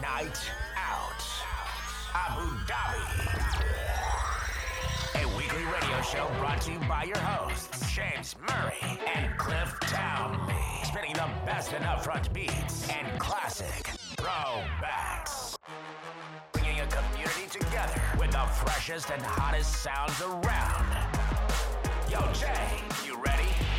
Night Out. Abu Dhabi. A weekly radio show brought to you by your hosts, James Murray and Cliff Townley. Spinning the best in upfront beats and classic throwbacks. Bringing a community together with the freshest and hottest sounds around. Yo, Jay, you ready?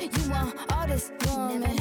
You want all this woman.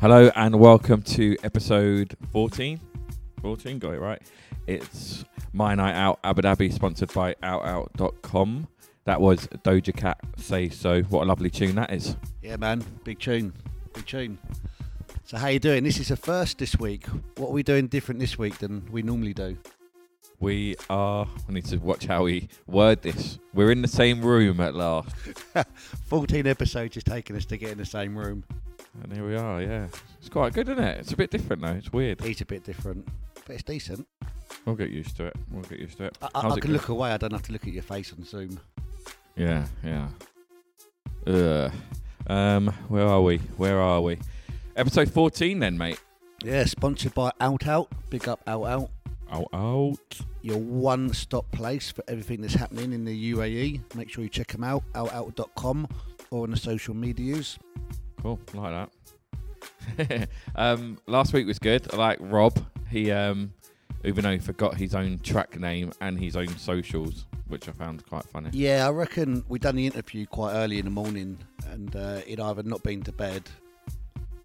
Hello and welcome to episode 14. 14, got it right. It's My Night Out Abu Dhabi, sponsored by OutOut.com. That was Doja Cat Say So. What a lovely tune that is. Yeah, man, big tune, big tune. So how you doing? This is a first this week. What are we doing different this week than we normally do? We are, I need to watch how we word this. We're in the same room at last. 14 episodes is taking us to get in the same room. And here we are, yeah. It's quite good, isn't it? It's a bit different though. It's weird. It's a bit different, but it's decent. We'll get used to it. We'll get used to it. I, I, How's I it can go- look away. I don't have to look at your face on Zoom. Yeah, yeah. Ugh. Um, where are we? Where are we? Episode 14 then, mate. Yeah, sponsored by Out Out. Big up Out Out. Out, out. your one stop place for everything that's happening in the UAE. Make sure you check them out, outout.com or on the social medias. Cool, like that. um, last week was good. I like Rob. He, um, even though he forgot his own track name and his own socials, which I found quite funny. Yeah, I reckon we done the interview quite early in the morning and uh, he'd either not been to bed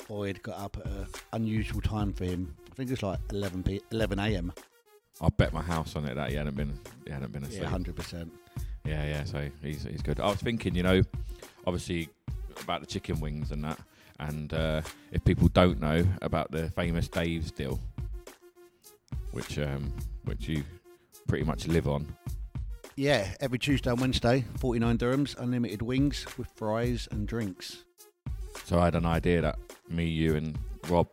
or he'd got up at an unusual time for him. I think it's like 11 p- 11 a.m. I bet my house on it that he hadn't been, he hadn't been asleep. Yeah, 100%. Yeah, yeah. So he's he's good. I was thinking, you know, obviously about the chicken wings and that, and uh, if people don't know about the famous Dave's deal, which um, which you pretty much live on. Yeah, every Tuesday and Wednesday, 49 dirhams, unlimited wings with fries and drinks. So I had an idea that me, you, and Rob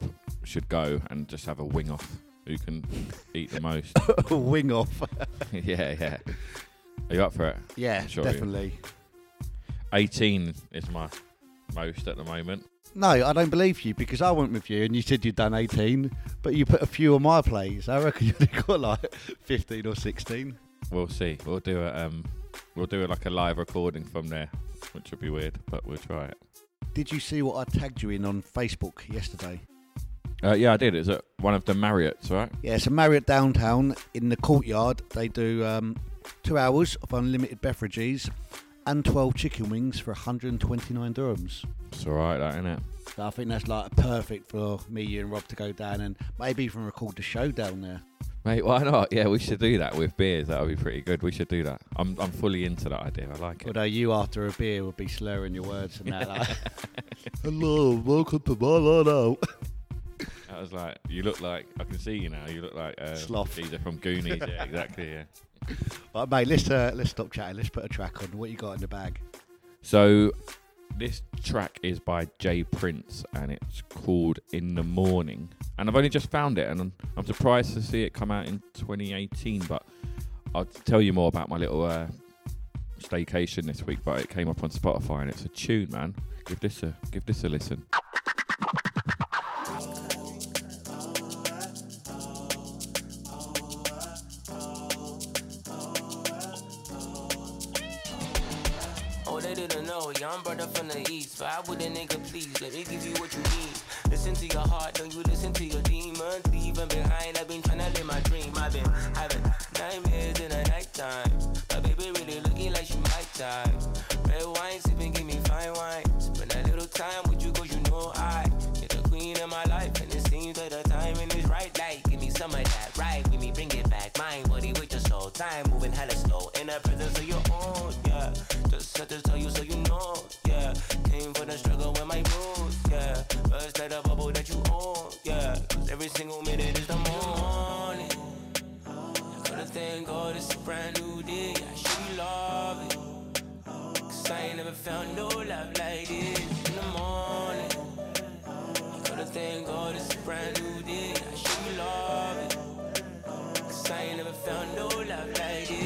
should go and just have a wing off. Who can eat the most? Wing off. yeah, yeah. Are you up for it? yeah, Sure definitely. 18 is my most at the moment. No, I don't believe you because I went with you and you said you'd done 18, but you put a few on my plays. I reckon you'd got like 15 or 16. We'll see. We'll do a um, we'll do like a live recording from there, which would be weird, but we'll try it. Did you see what I tagged you in on Facebook yesterday? Uh, yeah, I did. It's at one of the Marriotts, right? Yeah, so Marriott Downtown in the courtyard, they do um, two hours of unlimited beverages and 12 chicken wings for 129 dirhams. It's all right, that isn't it? So I think that's like perfect for me, you, and Rob to go down and maybe even record the show down there. Mate, why not? Yeah, we should do that with beers. That would be pretty good. We should do that. I'm I'm fully into that idea. I like it. Although you, after a beer, would be slurring your words and that. Like, Hello, welcome to my line out. I was like, you look like I can see you now. You look like uh, Sloth. Caesar from Goonies. yeah, exactly. Yeah. Right, mate, let's uh, let's stop chatting. Let's put a track on. What you got in the bag? So this track is by Jay Prince and it's called In the Morning. And I've only just found it and I'm, I'm surprised to see it come out in 2018. But I'll tell you more about my little uh, staycation this week. But it came up on Spotify and it's a tune, man. Give this a give this a listen. They didn't know, young brother from the east. I would a nigga please, let me give you what you need. Listen to your heart, don't you listen to your demons. Leaving behind, I've been trying to live my dream. I've been having nightmares in the nighttime. My baby really looking like she might die. Red wine, sipping, give me fine wine. Spend a little time with you, cause you know I. Queen of my life, and it seems that the timing is right. Like, give me some of that, right? With me, bring it back. Mind, body with your soul. Time moving hella slow. In the presence of your own, yeah. Just to tell you so you know, yeah. Came for the struggle with my rules, yeah. First let a bubble that you own, yeah. 'Cause every single minute is the morning. Gotta thank God it's a brand new day. I should love it. Cause I ain't never found no love like this in the morning. Gotta thank God it's a brand new day. I should love it. Cause I ain't never found no love like this.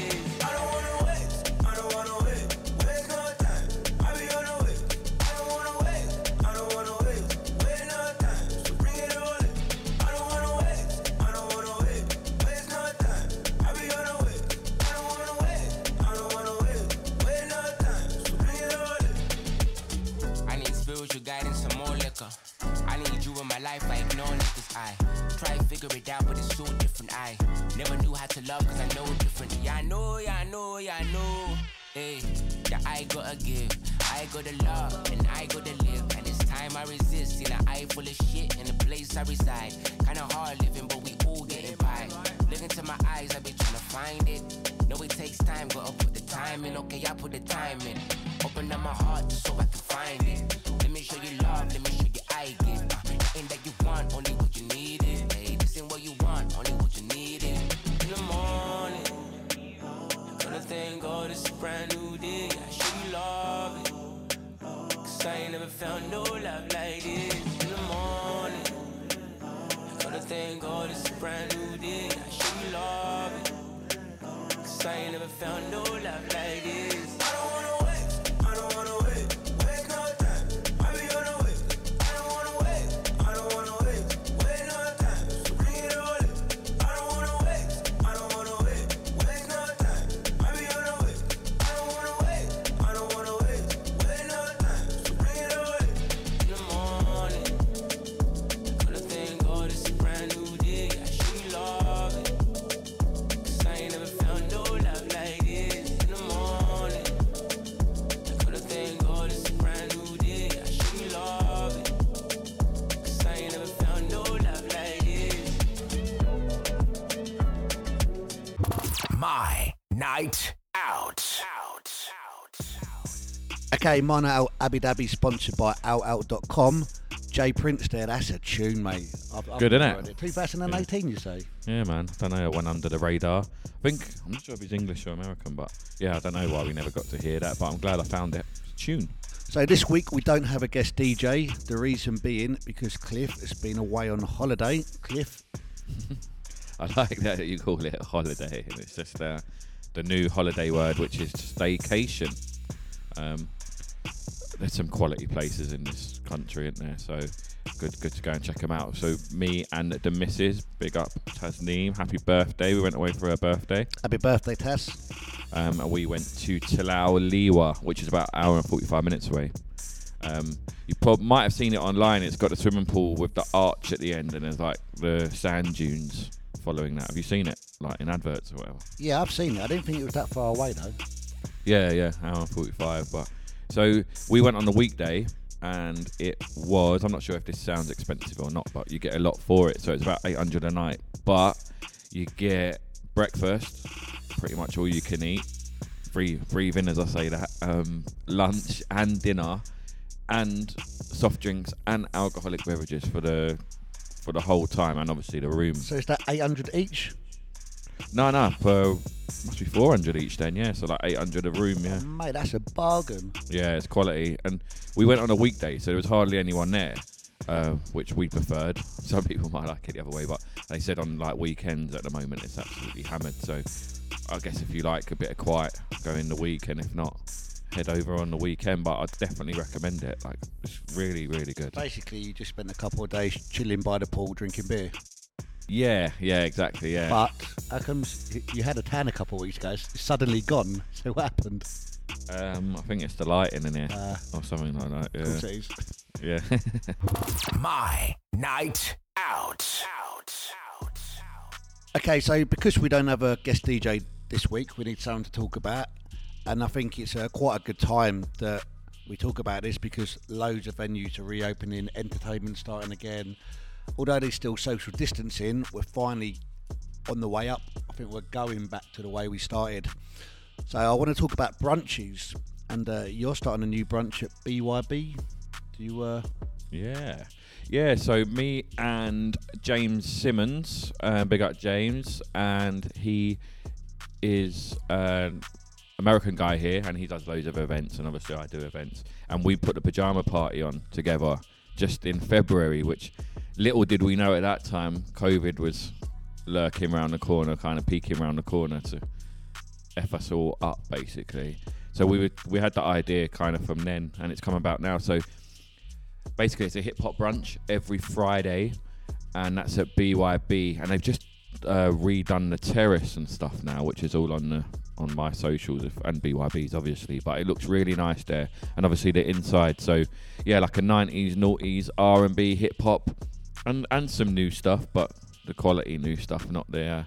Okay, my out Abu Dhabi sponsored by outout.com. Jay Prince there, that's a tune, mate. I've, I've Good, innit? it. 2018, you say? Yeah, man. I don't know. It went under the radar. I think I'm not sure if he's English or American, but yeah, I don't know why we never got to hear that. But I'm glad I found it. It's a tune. So this week we don't have a guest DJ. The reason being because Cliff has been away on holiday. Cliff, I like that you call it a holiday. It's just uh, the new holiday word, which is staycation. Um, there's some quality places in this country, isn't there? So good, good to go and check them out. So me and the missus, big up Tasneem, happy birthday. We went away for her birthday. happy birthday, Tess. Um, and we went to Tilal Liwa, which is about an hour and 45 minutes away. Um, you prob- might have seen it online. It's got the swimming pool with the arch at the end, and there's like the sand dunes following that. Have you seen it, like in adverts or whatever? Yeah, I've seen it. I didn't think it was that far away though. Yeah, yeah, hour and 45. But so we went on the weekday, and it was. I'm not sure if this sounds expensive or not, but you get a lot for it. So it's about 800 a night, but you get breakfast, pretty much all you can eat. Breathe, in as I say that. Um, lunch and dinner, and soft drinks and alcoholic beverages for the for the whole time, and obviously the room. So is that 800 each? No, no, for must be 400 each then. Yeah, so like 800 a room. Yeah. Mate, that's a bargain. Yeah, it's quality. And we went on a weekday, so there was hardly anyone there, uh, which we preferred. Some people might like it the other way, but they said on like weekends at the moment it's absolutely hammered. So I guess if you like a bit of quiet, go in the week, and if not, head over on the weekend. But I'd definitely recommend it. Like it's really, really good. Basically, you just spent a couple of days chilling by the pool, drinking beer. Yeah, yeah, exactly. Yeah. But how comes you had a tan a couple of weeks ago? It's suddenly gone. So what happened? Um, I think it's the lighting in here Uh, or something like that. Of course it is. Yeah, yeah. My Night Out. Okay, so because we don't have a guest DJ this week, we need someone to talk about, and I think it's uh, quite a good time that we talk about this because loads of venues are reopening, entertainment starting again. Although there's still social distancing, we're finally on the way up. I think we're going back to the way we started. So I want to talk about brunches, and uh, you're starting a new brunch at BYB. Do you? Uh, Yeah. Yeah, so me and James Simmons, uh, big up James, and he is an American guy here, and he does loads of events, and obviously I do events. And we put the pajama party on together just in February, which little did we know at that time, COVID was lurking around the corner, kind of peeking around the corner to f us all up, basically. So we would, we had the idea kind of from then, and it's come about now. So basically it's a hip hop brunch every Friday, and that's at BYB, and they've just uh, redone the terrace and stuff now, which is all on the on my socials and BYB's obviously, but it looks really nice there, and obviously the inside. So yeah, like a '90s, noughties, R&B, hip hop, and and some new stuff, but the quality new stuff, not the uh,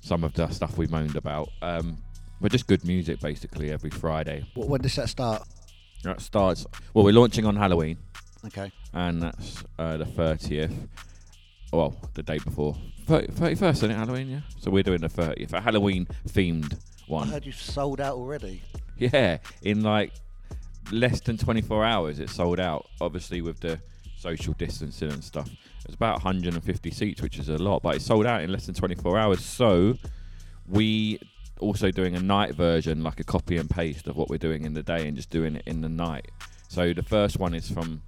some of the stuff we moaned about. Um, but just good music basically every Friday. wh- when does that start? That starts. Well, we're launching on Halloween Okay. and that's uh, the 30th. Well, the day before. 31st, isn't it, Halloween, yeah? So we're doing the 30th, a Halloween themed one. I one. heard you sold out already. Yeah, in like less than 24 hours, it sold out. Obviously, with the social distancing and stuff. It's about 150 seats, which is a lot, but it's sold out in less than 24 hours. So we also doing a night version, like a copy and paste of what we're doing in the day and just doing it in the night. So the first one is from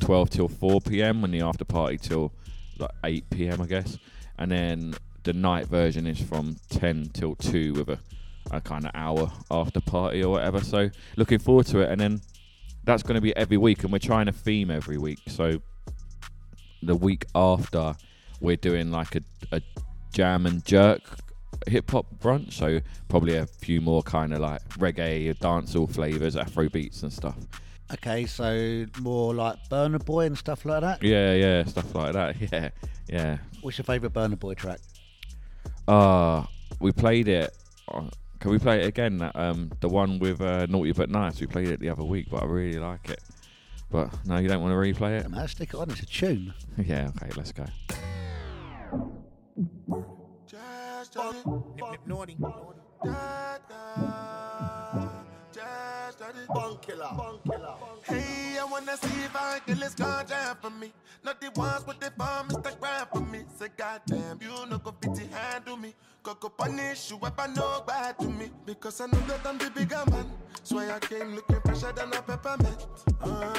12 till 4 p.m. and the after party till like 8 p.m. I guess, and then the night version is from 10 till 2 with a, a kind of hour after party or whatever. So looking forward to it, and then that's going to be every week, and we're trying to theme every week. So the week after, we're doing like a, a jam and jerk hip hop brunch. So probably a few more kind of like reggae, dancehall flavors, Afro beats and stuff. Okay, so more like Burna Boy and stuff like that. Yeah, yeah, stuff like that. Yeah, yeah. What's your favourite Burna Boy track? Uh we played it. On- Can we play it again? That um, the one with uh, Naughty but Nice. We played it the other week, but I really like it. But no, you don't want to replay it. Yeah, man, stick it on. It's a tune. yeah, okay, let's go. Just study. Nip, nip, naughty. Da, da. Just study. Bunk killer. Bunk killer. Hey, I wanna see if I can this ganja for me. Not the ones with the bomb, Instagram for me. Say, goddamn, you no go fit handle me. Go punish you I know bad to me. Because I know that I'm the bigger man. So I came looking fresher than a peppermint.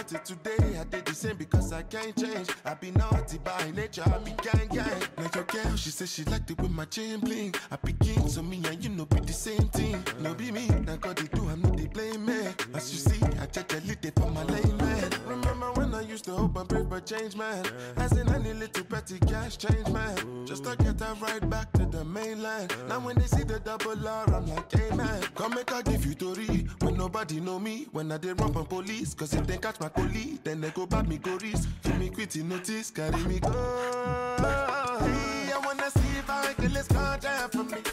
Till today, I did the same because I can't change. I be naughty by nature, I be gang gang. Like your girl, she said she liked it with my chain bling. I be king, so me and you know be the same thing. No be me, now God they do, I know they blame me. As you see, I check the lit for my lane man. Remember when I used to hope and pray for change, man? As in any little petty cash change, man. Just to get her right back to the mainland. Now when they see the double R, I'm like, hey man, come make I give you Tori. When nobody know me, when I did run from police. Cause if they catch my colleague, then they go back me go risk. Give me quitty notice, carry me go. Hey, I wanna see if I can let's for me.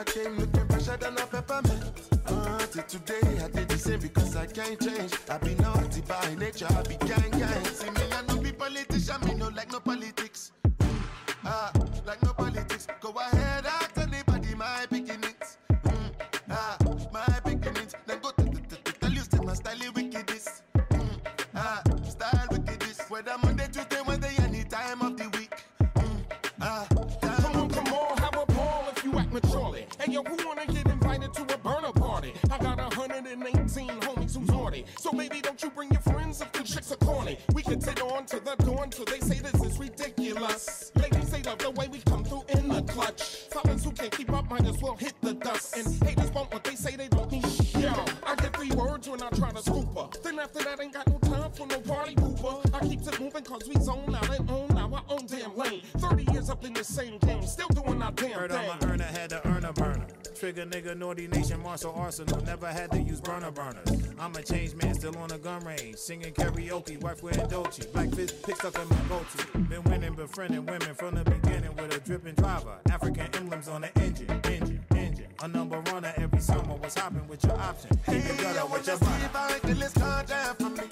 I came looking fresher than. Uh, till today I did the same because I can't change. I be naughty by nature, I be gang gang. See me, I no be politician, me no like no politics. Ah, like no yo, who wanna get invited to a burner party? I got 118 homies who's naughty. So baby, don't you bring your friends if the chicks are corny. We can sit on to the door until they say this is ridiculous. Ladies, they say love the way we come through in the clutch. Fellas who can't keep up might as well hit the dust. And they say they don't need. Yo, I get three words when I try to scoop her. Then after that, ain't got no time for no party pooper. I keeps it moving cause we zone out and own our own damn lane. 30 years up in the same game, still doing our damn Heard thing. I'm a earner, had to earn a burner. Trigger nigga, naughty nation, martial arsenal. Never had to use burner burners. I'm a changed man, still on the gun range. Singing karaoke, wife wearing Dolce. Black fist pick up in my goatee. Been winning, befriending women from the beginning with a dripping driver. African emblems on the engine, engine. A number runner every summer What's hopping with your option. Keep it Hey, I gutter with your body. if I can let's contact for me.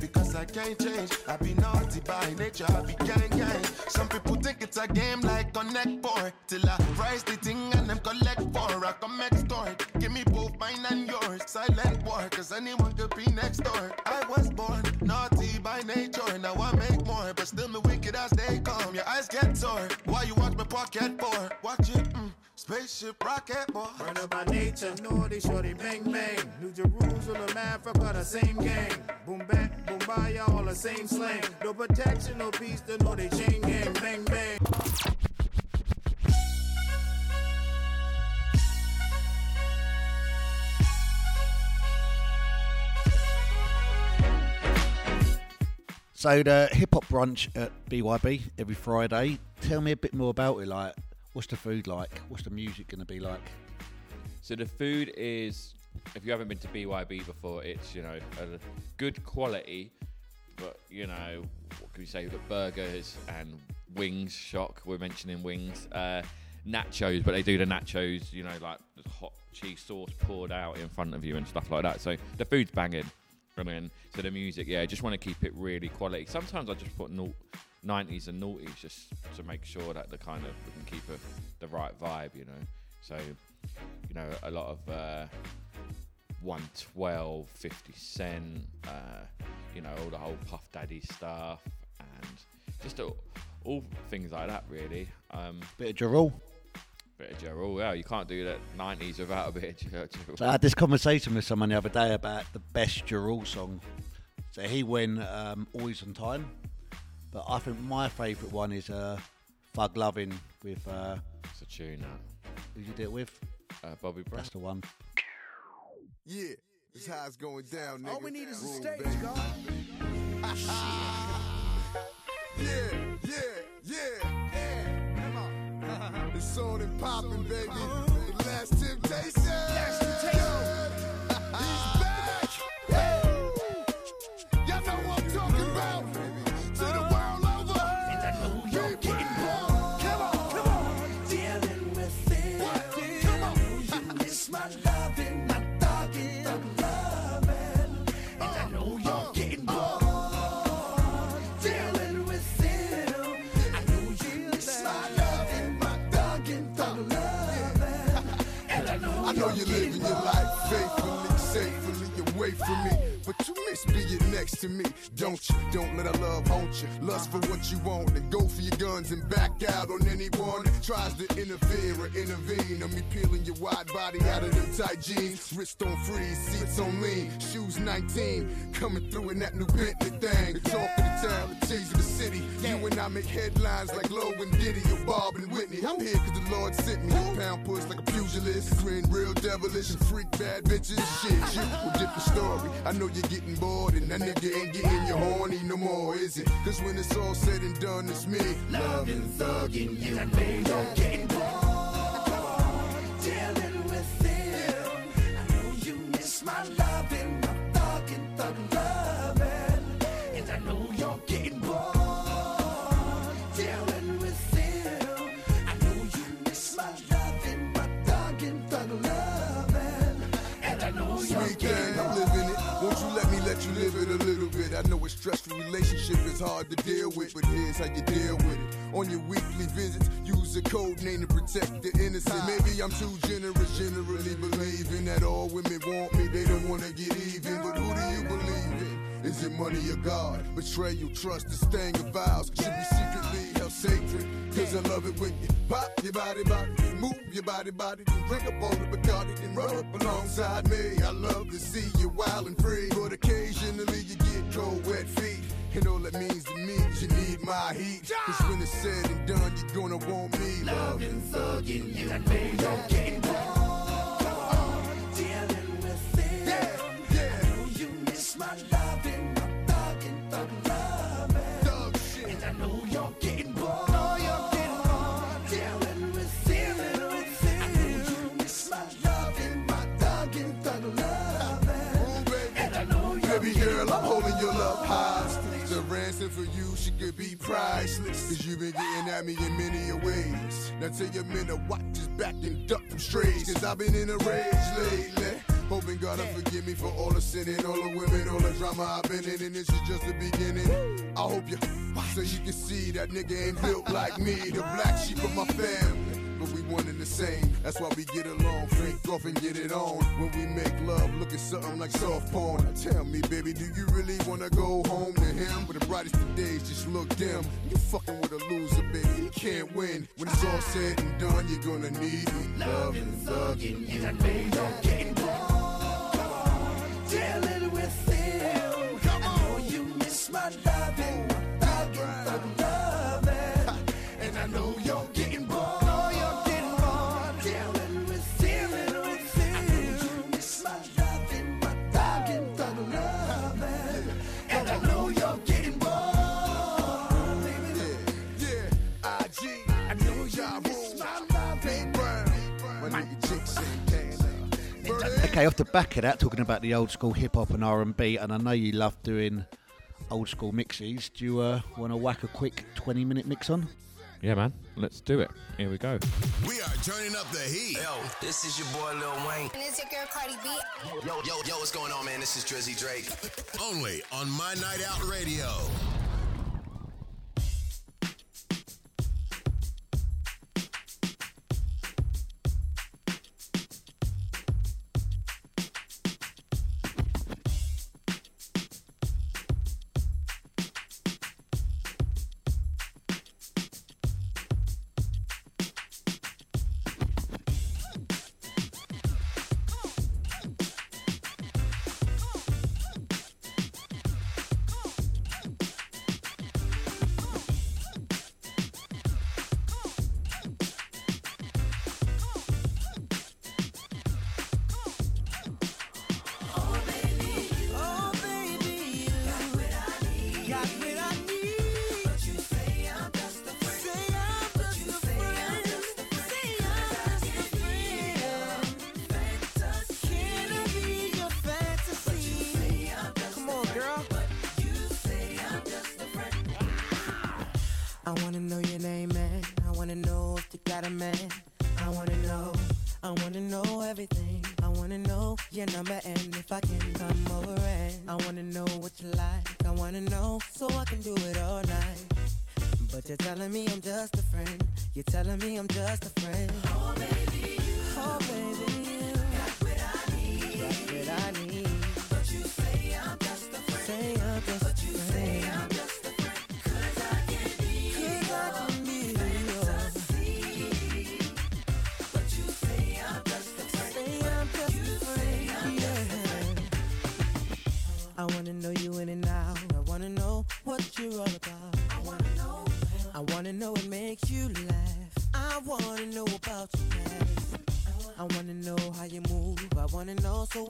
Because I can't change. I be naughty by nature, I be gang gang. Some people think it's a game like Connect Board. Till I rise the thing and them collect for. I come next door. Give me both mine and yours. Silent war, cause anyone could be next door. I was born naughty by nature. Now I make more, but still me wicked as they come. Your eyes get sore. Why you watch my pocket for? Watch it, mm, spaceship rocket boy. Burner by nature, naughty, shorty, bang bang. New Jerusalem, Africa, the same gang. Boom back, boom by, all the same slang. No protection, no peace, the naughty chain gang, bang bang. So the hip hop brunch at BYB every Friday. Tell me a bit more about it. Like, what's the food like? What's the music going to be like? So the food is, if you haven't been to BYB before, it's you know a good quality, but you know what can we say? We've got burgers and wings. Shock, we're mentioning wings. Uh, nachos, but they do the nachos, you know, like the hot cheese sauce poured out in front of you and stuff like that. So the food's banging. I mean, so the music, yeah, I just want to keep it really quality. Sometimes I just put nau- 90s and noughties just to make sure that the kind of we can keep a, the right vibe, you know. So, you know, a lot of uh, 112, 50 Cent, uh, you know, all the whole Puff Daddy stuff, and just all, all things like that, really. Um, Bit of Ja Rule. bit of Ja Rule, yeah, you can't do that 90s without a bit of Ja Rule. So I had this conversation with someone the other day about the best Ja Rule song. So he went um, Always on Time. But I think my favourite one is uh, Thug Loving with, uh, It's a tune, that. who you did it with? Uh, Bobby Brown. That's the one. Yeah, this how it's going down, nigga. All we need is a Rule, stage. God. Yeah, yeah, yeah, yeah. Come on. it's on and popping, baby. The last temptation. To me, don't you? Don't let our love haunt you. Lust for what you want, and go for your guns and back out on anyone that tries to interfere or intervene. On me peeling your wide body out of them tight jeans. Wrist on freeze, seats on lean, shoes 19. Coming through in that new Bentley thing. The talk of the town, the tease of the city. You and I make headlines like Logan Diddy or Bob and Whitney. I'm here cause the Lord sent me. Pound push like a pugilist. Grin real devilish and freak bad bitches. Shit, you a different story. I know you're getting bored and that nigga ain't getting you horny no more, is it? Cause when it's all said and done, it's me. Loving, thugging you. I know you're getting dealing stressful relationship is hard to deal with, but here's how you deal with it. On your weekly visits, use a code name to protect the innocent. Maybe I'm too generous, generally believing that all women want me, they don't wanna get even. But who do you believe in? Is it money or God? Betrayal, trust, this thing of vows should be secretly held sacred. Cause I love it when you pop your body, body, move your body, body, drink up all the Bacardi, then run up alongside me. I love to see you wild and free, but occasionally you get cold, wet feet. And all that means to me is you need my heat. Cause when it's said and done, you're gonna want me. Loving, thugging you. Know you're getting dealing with him. I know you miss my loving, be priceless. Cause you've been getting at me in many a ways. Now tell your men to watch his back and duck from strays. Cause I've been in a rage lately. Hoping God will forgive me for all the sinning, all the women, all the drama I've been in, and this is just the beginning. I hope you, so you can see that nigga ain't built like me, the black sheep of my family. But we one and the same, that's why we get along, drink off and get it on. When we make love, look at something like soft porn. Now tell me, baby, do you really wanna go home to him? But the brightest of days just look dim. You fucking with a loser, baby, you can't win. When it's all said and done, you're gonna need me. Loving, thugging you. I know you're getting bored dealing with him. I know you miss my loving, Okay, off the back of that, talking about the old school hip hop and R and B, and I know you love doing old school mixes. Do you uh, want to whack a quick twenty minute mix on? Yeah, man. Let's do it. Here we go. We are turning up the heat. Yo, this is your boy Lil Wayne. And it's your girl Cardi B. Yo, yo, yo, what's going on, man? This is Drizzy Drake. Only on My Night Out Radio.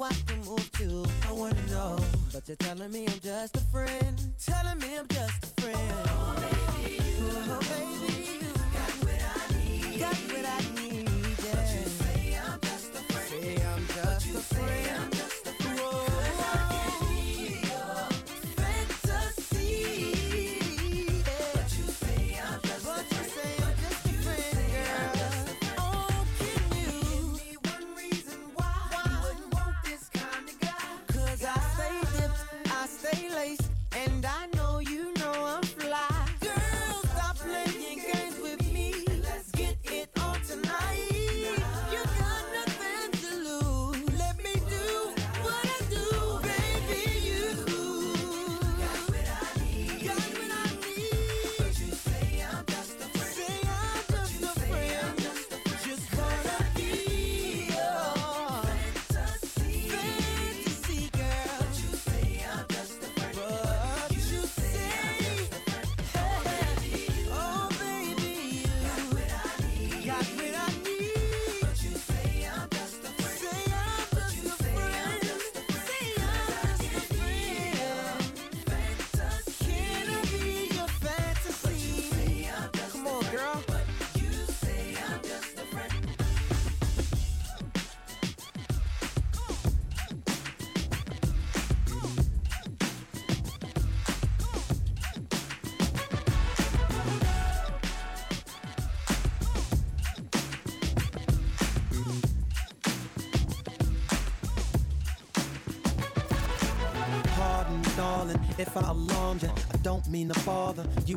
I can move too. I wanna know, but you're telling me I'm just a friend. Telling me I'm just a friend. Oh baby, you, oh, baby,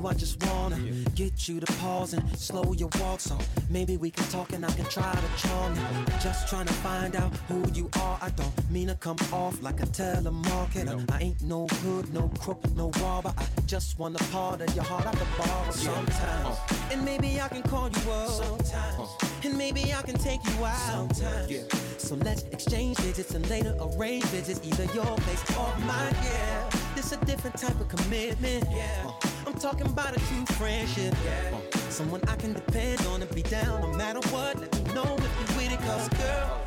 I just wanna get you to pause and slow your walk. So maybe we can talk and I can try to charm you. Just trying to find out who you are. I don't mean to come off like a telemarketer. I ain't no hood, no crook, no robber. I just want a part of your heart I can borrow sometimes. Uh. And maybe I can call you up sometimes. Uh. And maybe I can take you out sometimes. So let's exchange digits and later arrange visits, either your place or mine. Yeah, this a different type of commitment. Yeah, I'm talking about a true friendship. Yeah, someone I can depend on and be down no matter what. Let me know if you with it, cause girl,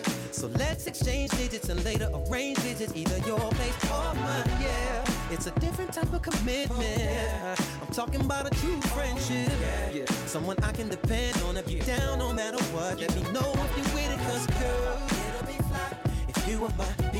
So let's exchange digits and later arrange digits, either your place or mine. Yeah, it's a different type of commitment. I'm talking about a true friendship. Yeah, someone I can depend on if you're down no matter what. Let me know if you're with it, cause girl, it'll be fly if you are my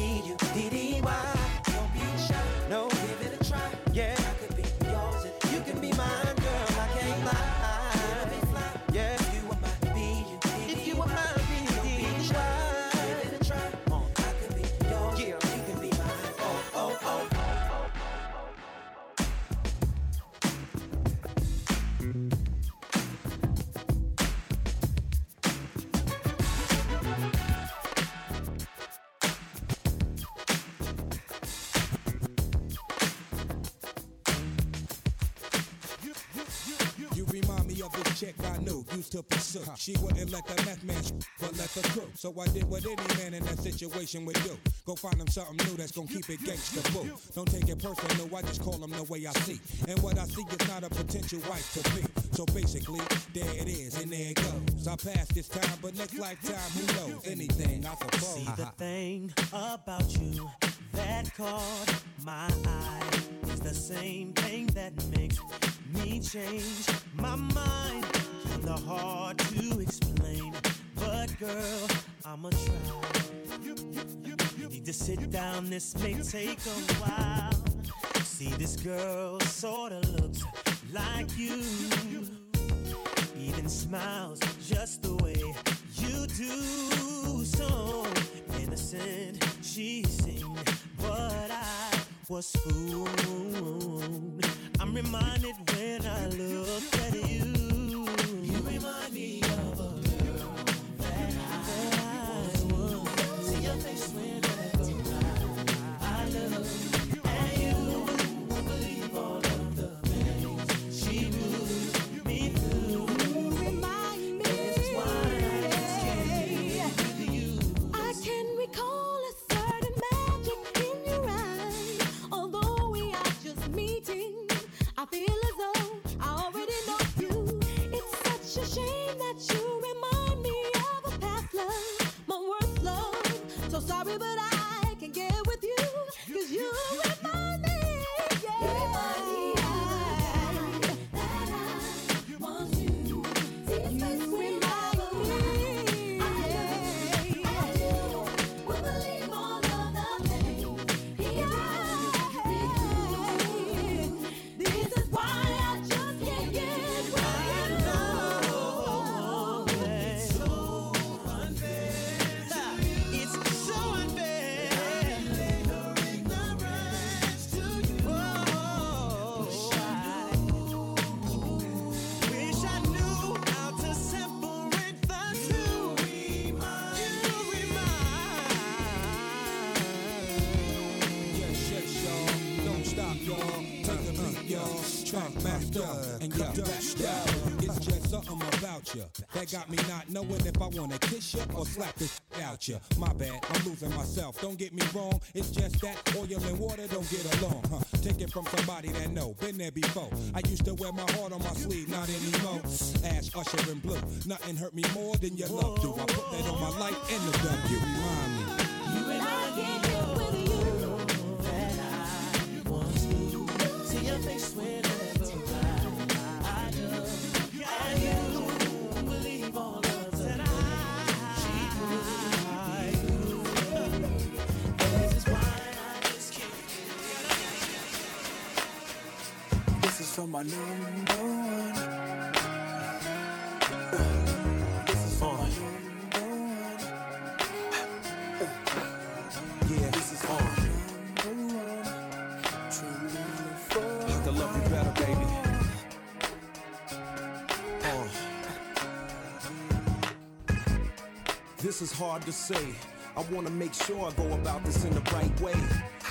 pursue. She wouldn't let the meth man but let the crew. So I did what any man in that situation would do. Go find him something new that's gonna keep it gangsta boo. Don't take it personal, I just call him the way I see. And what I see is not a potential wife to be. So basically, there it is, and there it goes. I passed this time, but next lifetime, who knows? Anything, I suppose. See the thing about you that caught my eye is the same thing that makes me change my mind. Kinda hard to explain, But girl, I'ma try. You need to sit down, this may take a while. See, this girl sorta looks like you. Even smiles just the way you do. So innocent, she seemed, but I was fooled. I'm reminded when I look at you. Me of a girl that I was. See your face whenever got me not knowing if I wanna kiss you or slap this out you. My bad, I'm losing myself. Don't get me wrong. It's just that oil and water don't get along, huh? Take it from somebody that know, been there before. I used to wear my heart on my sleeve, not anymore. Ash, Usher, and Blue. Nothing hurt me more than your love do. I put that on my life and the W. Remind me. You and I can't get with you. That I want to see your face I, This is my number one. This is one. Yeah, This is for I love you better, baby. Uh. This is hard to say. I wanna make sure I go about this in the right way.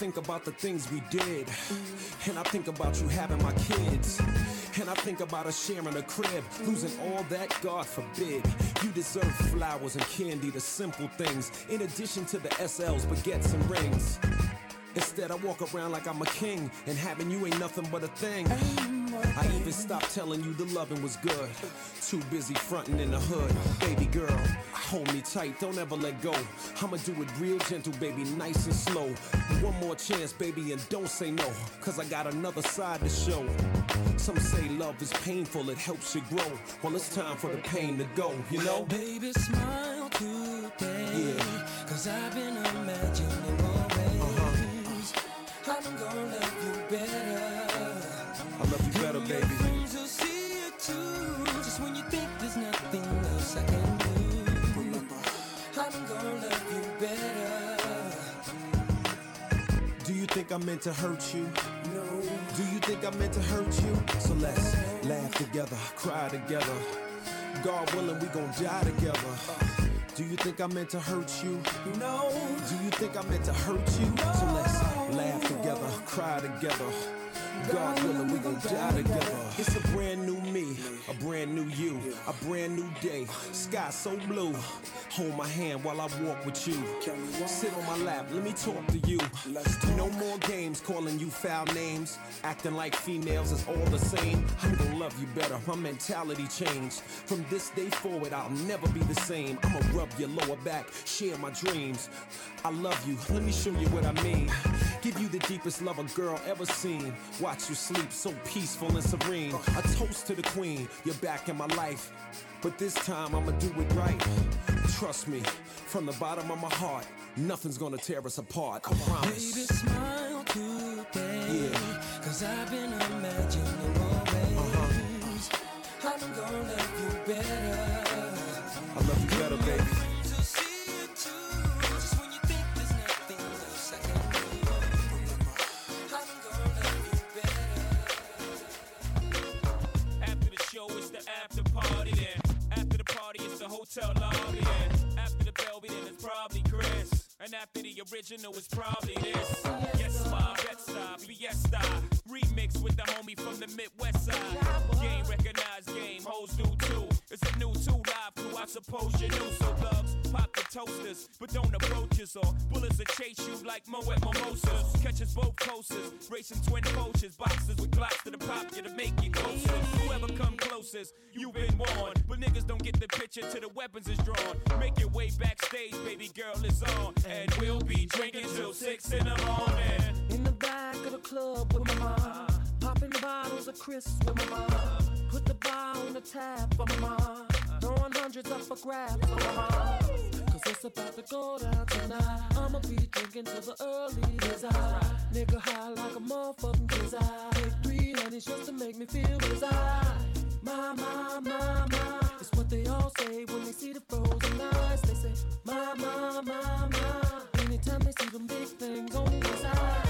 Think about the things we did, and I think about you having my kids, and I think about us sharing a crib, losing all that, God forbid. You deserve flowers and candy, the simple things, in addition to the SLs, baguettes, and rings. Instead, I walk around like I'm a king, and having you ain't nothing but a thing. I even stopped telling you the loving was good. Too busy fronting in the hood. Baby girl, hold me tight, don't ever let go. I'ma do it real gentle, baby, nice and slow. One more chance, baby, and don't say no. Cause I got another side to show. Some say love is painful, it helps you grow. Well, it's time for the pain to go, you know? Baby, smile today. Yeah. Cause I've been imagining more ways. Uh-huh. I'm gonna love you better. I love you better, baby. Think I meant to hurt you? No. Do you think I meant to hurt you? So let's laugh together, cry together. God willing, we gon' die together. Do you think I meant to hurt you? No. Do you think I meant to hurt you? So let's laugh together, cry together. God willing, we gon' die together. It's a brand new me, a brand new you, a brand new day. Sky so blue. Hold my hand while I walk with you. Sit on my lap, let me talk to you. No more games calling you foul names. Acting like females is all the same. I'm gonna love you better. My mentality changed. From this day forward, I'll never be the same. I'ma rub your lower back, share my dreams. I love you, let me show you what I mean. Give you the deepest love a girl ever seen. Watch you sleep so peaceful and serene. A toast to the queen, you're back in my life. But this time I'ma do it right. Trust me, from the bottom of my heart, nothing's gonna tear us apart. I promise. Baby, smile today. Cause I've been imagining always. Uh-huh. I'm gonna love you better. Hotel lobby then. After the Belby, then it's probably Chris. And after the original, it's probably this. Yes, my Bed-Stuy, Fiesta. Remix with the homie from the Midwest side. Game recognized game, hoes do too. It's a new two live crew, I suppose you knew. So thugs, pop the toasters, but don't approach us or bullets will chase you like Moet Mimosas. Catches both coasters, racing twin poachers, boxers with glocks to the pop you to make you closer. Whoever come closest, you been warned. But niggas don't get the picture till the weapons is drawn. Make your way backstage, baby girl is on. And we'll be drinking till six in the morning. In the back of the club with my mom. Popping the bottles of crisps with my mom. Put the bar on the tap for my mom. Throwing hundreds up for grabs for my mom. Cause it's about to go down tonight. I'ma be drinking till the early desire. Nigga high like a motherfucking desire. Take three honeys just to make me feel desire. My, my, my, my. It's what they all say when they see the frozen eyes. They say, my, my, my, my. Anytime they see them big things on the side.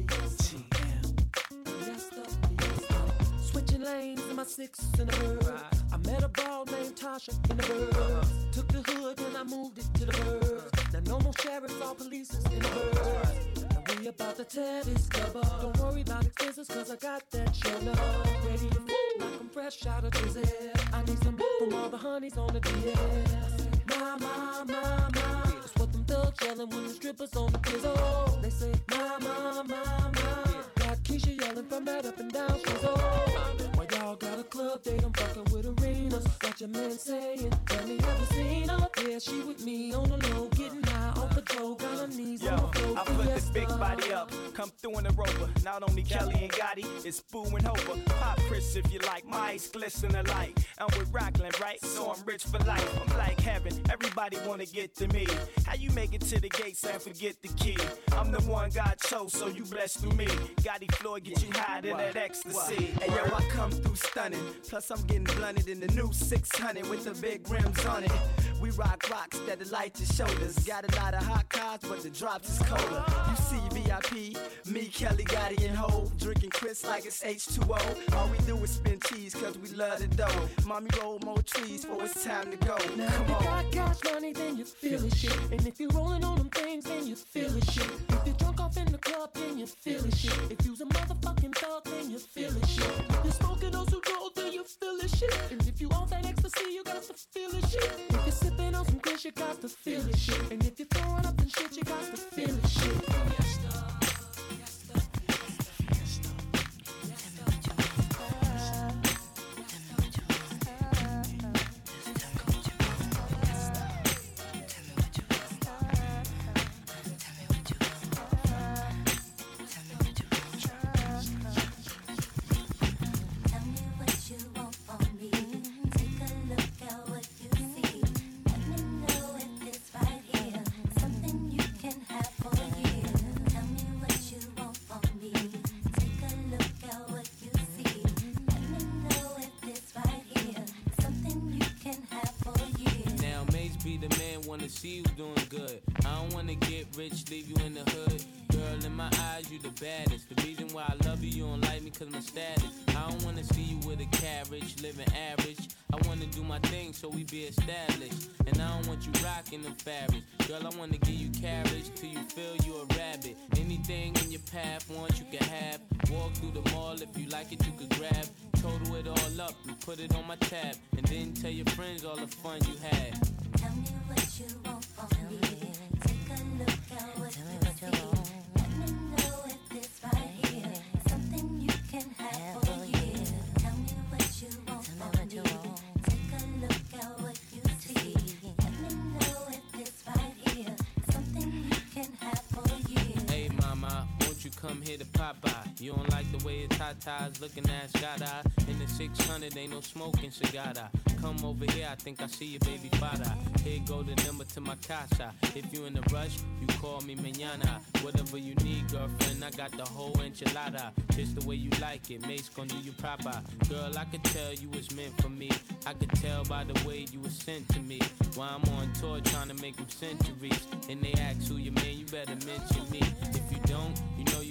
lanes in my six in the bird. I met a ball named Tasha in the bird. Took the hood and I moved it to the bird. Now no more sheriffs or police in the bird. Now we about to tear this club up. Don't worry about expenses cause I got that shit up. Ready to move like I'm fresh out of prison. I need some from all the honeys on the DS. My, my, my, my. That's what them thugs yelling when the strippers on the pizzle. They say, my, my, my, my. Got Keisha yelling from that up and down she's Why y'all got a club date? I'm fucking with arenas. Got your man saying, have you seen her? Yeah, she with me on the low, getting high off the floor. Got her knees Yo, on the floor. I put this Fiesta. big uh, body up, come through in the rover. Not only Kelly and Gotti, it's Boo and Hova. Pop Chris if you like, my eyes glisten alike. I'm with Rockland, right? So I'm rich for life. I'm like heaven, everybody wanna get to me. How you make it to the gates and forget the key? I'm the one God chose, so you blessed through me. Gotti Floyd get you high in that ecstasy. Hey yo, I come through stunning. Plus I'm getting blunted in the new 600 with the big rims on it. We rock rocks that the light to shoulders. Got a lot of hot cars, but the drops is colder. You see VIP, me, Kelly, Gotti, and Ho. Drinking Chris like it's H2O. All we do is spin cheese, cause we love the dough. Mommy roll more trees, for it's time to go. Now Come if you on. got cash money, then you feel it shit. And if you rolling on them things, then you feel it shit. If you in the club, then you feel it shit. If you's a motherfucking thug, then you feel it shit. If you smoking those who roll, then you feel it shit. And if you on that ecstasy, you got to feel it shit. If you're sipping on some kush, you got to feel it shit. And if you're throwing up and shit, you got to feel it shit. Oh, be be established. And I don't want you rocking the fabrics. Girl, I wanna give you carriage till you feel you a rabbit. Anything in your path, want you can have. Walk through the mall if you like it, you could grab. Total it all up and put it on my tab. And then tell your friends all the fun you had. Tell me what you want from me. Take a look at what you see. Come here to pop by? You don't like the way your tatas looking at eye. In the 600, ain't no smoking cigar. Come over here, I think I see your baby father. Here go the number to my casa. If you in a rush, you call me mañana. Whatever you need, girlfriend, I got the whole enchilada. Just the way you like it, mate's gonna do you proper. Girl, I could tell you was meant for me. I could tell by the way you was sent to me. While I'm on tour trying to make them centuries. And they ask who you man, you better mention me. If you don't, you know you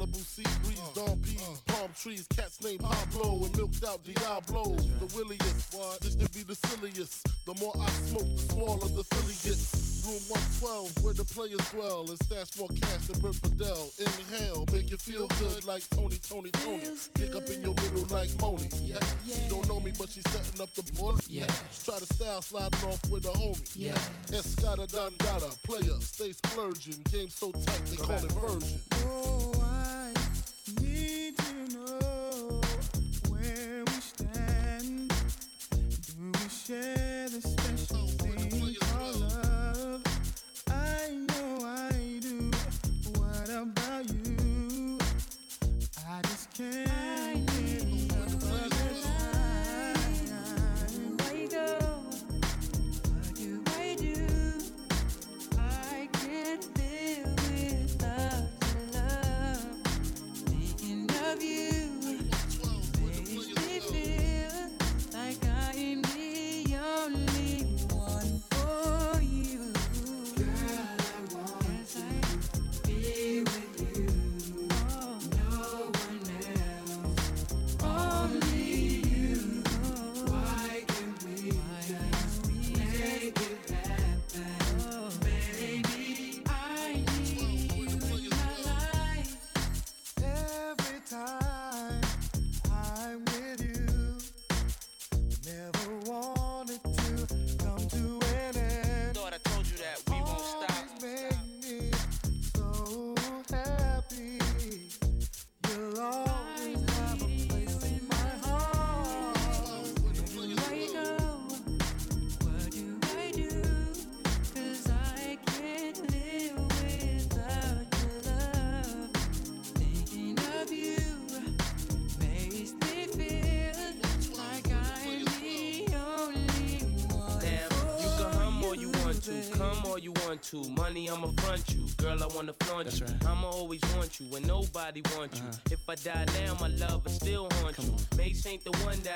Malibu sea breeze, dawn peas, palm trees, cats named Pablo and milked out Diablo. The williest, this to be the silliest. The more I smoke, the smaller the filly gets. Room 112, where the players dwell, and stash more cash than Bert Fidel. Inhale, make you feel good like Tony, Tony, Tony. Pick up in your middle like Moni. Yeah. yeah. She don't know me, but she's setting up the board. Yeah. Try to style sliding off with a homie. Yeah. Escada Dangada, player, stay splurging. Game so tight, they call it version. Share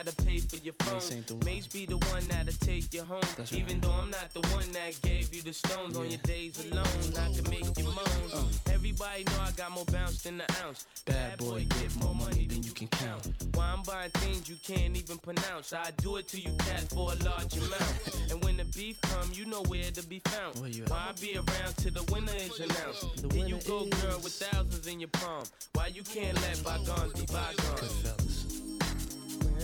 gotta pay for your phone. Maze be the one that'll take you home. That's Even right. though I'm not the one that gave you the stones yeah. on your days alone, not to make you moan. Uh. Everybody know I got more bounce than an ounce. Bad, boy, get more money than you can count. Why I'm buying things you can't even pronounce. I do it to you, cat, for a large amount. and when the beef come, you know where to be found. Why I be around till the winner is announced? The winner then you go, is... girl, with thousands in your palm. Why you can't let bygones be bygones?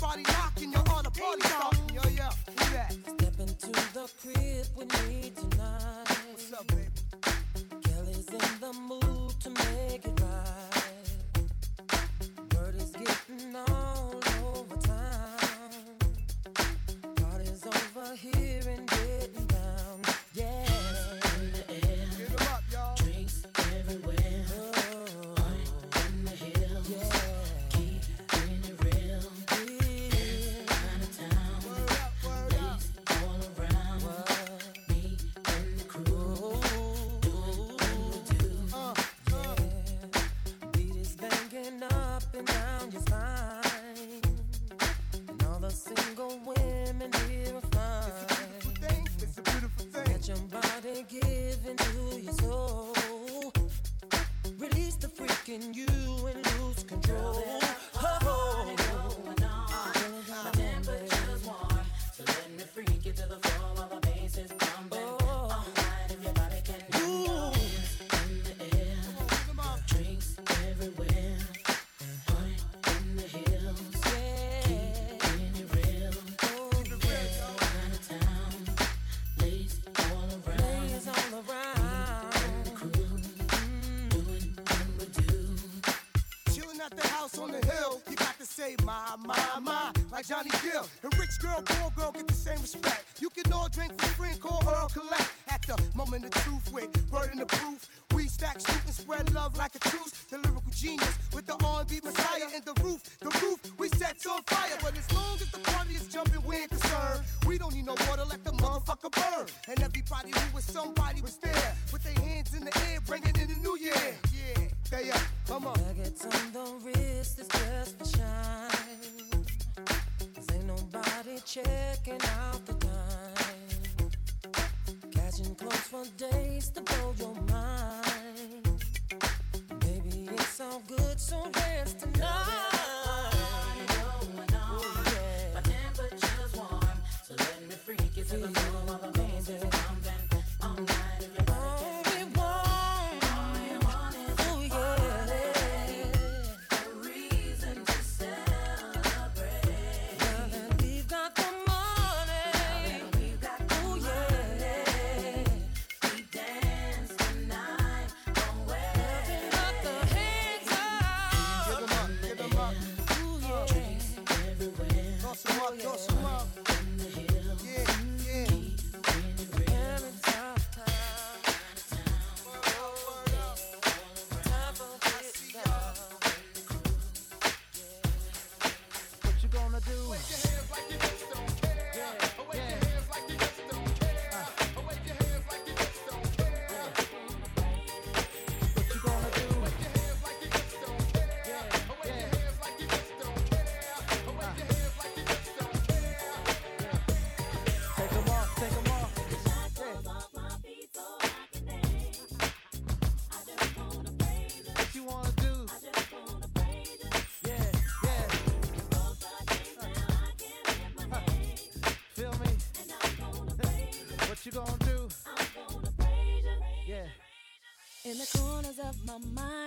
Everybody knocking, you're on a party song. That? Step into the crib, we need to in you. Johnny Gill. of my mind.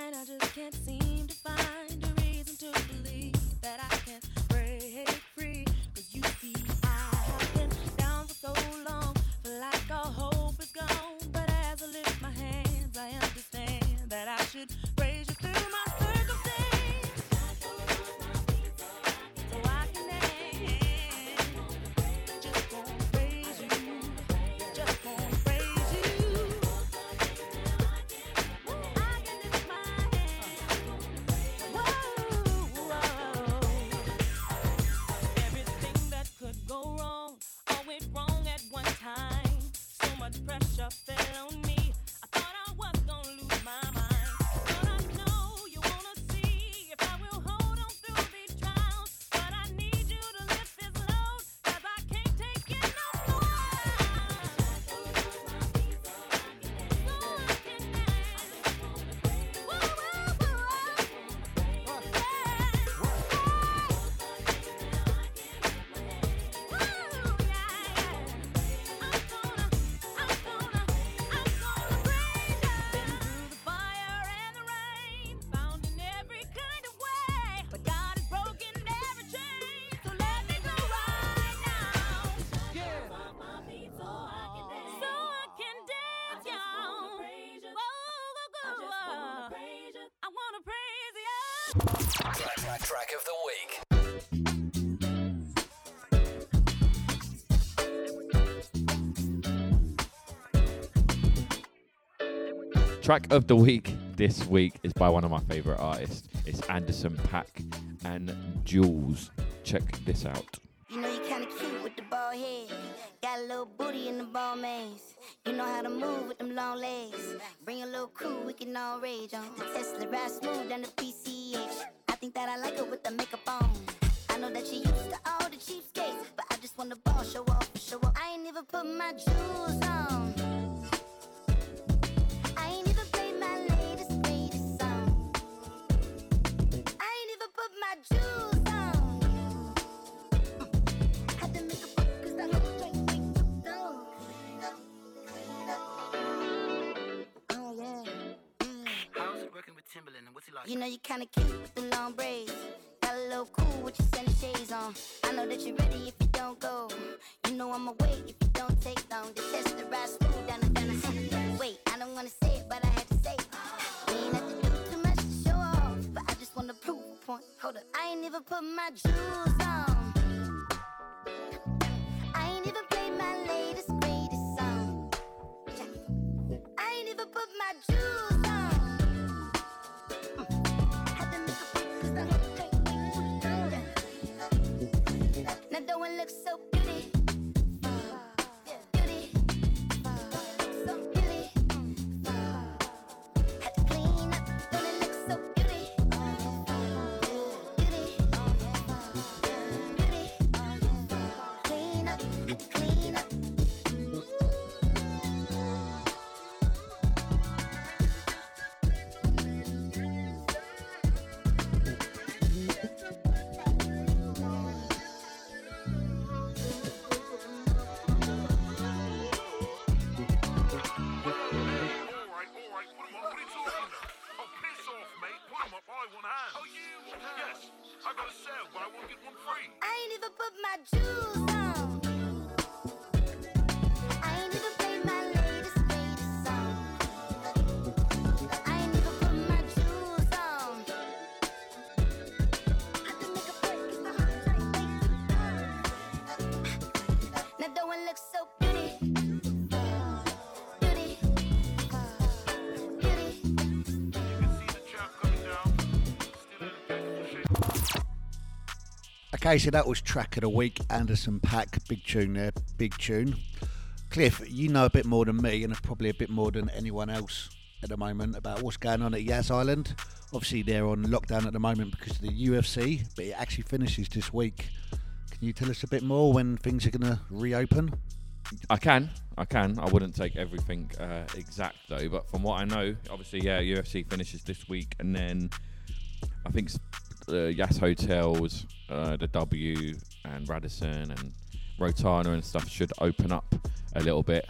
Track, of the week. Track of the week this week is by one of my favorite artists. It's Anderson .Paak and Jules. Check this out. Okay, so that was track of the week. Anderson .Paak, big tune there, big tune. Cliff, you know a bit more than me, and probably a bit more than anyone else at the moment about what's going on at Yas Island. Obviously, they're on lockdown at the moment because of the UFC, but it actually finishes this week. Can you tell us a bit more when things are going to reopen? I can, I can. I wouldn't take everything uh, exact though, but from what I know, obviously, yeah, UFC finishes this week, and then I think the Yas Hotels, uh, the W, and Radisson and Rotana and stuff should open up a little bit.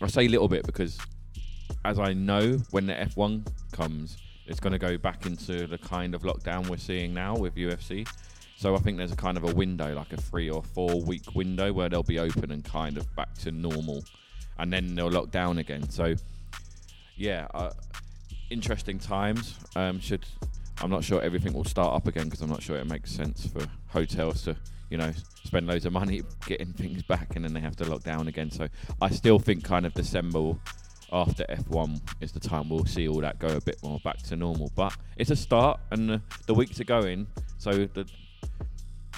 I say little bit because, as I know, when the F1 comes, it's going to go back into the kind of lockdown we're seeing now with UFC. So I think there's a kind of a window, like a three or four week window, where they'll be open and kind of back to normal, and then they'll lock down again. So yeah, uh, interesting times. Um, should I'm not sure everything will start up again because I'm not sure it makes sense for hotels to you know spend loads of money getting things back and then they have to lock down again. So I still think kind of December after F1 is the time we'll see all that go a bit more back to normal. But it's a start and the, the weeks are going, so the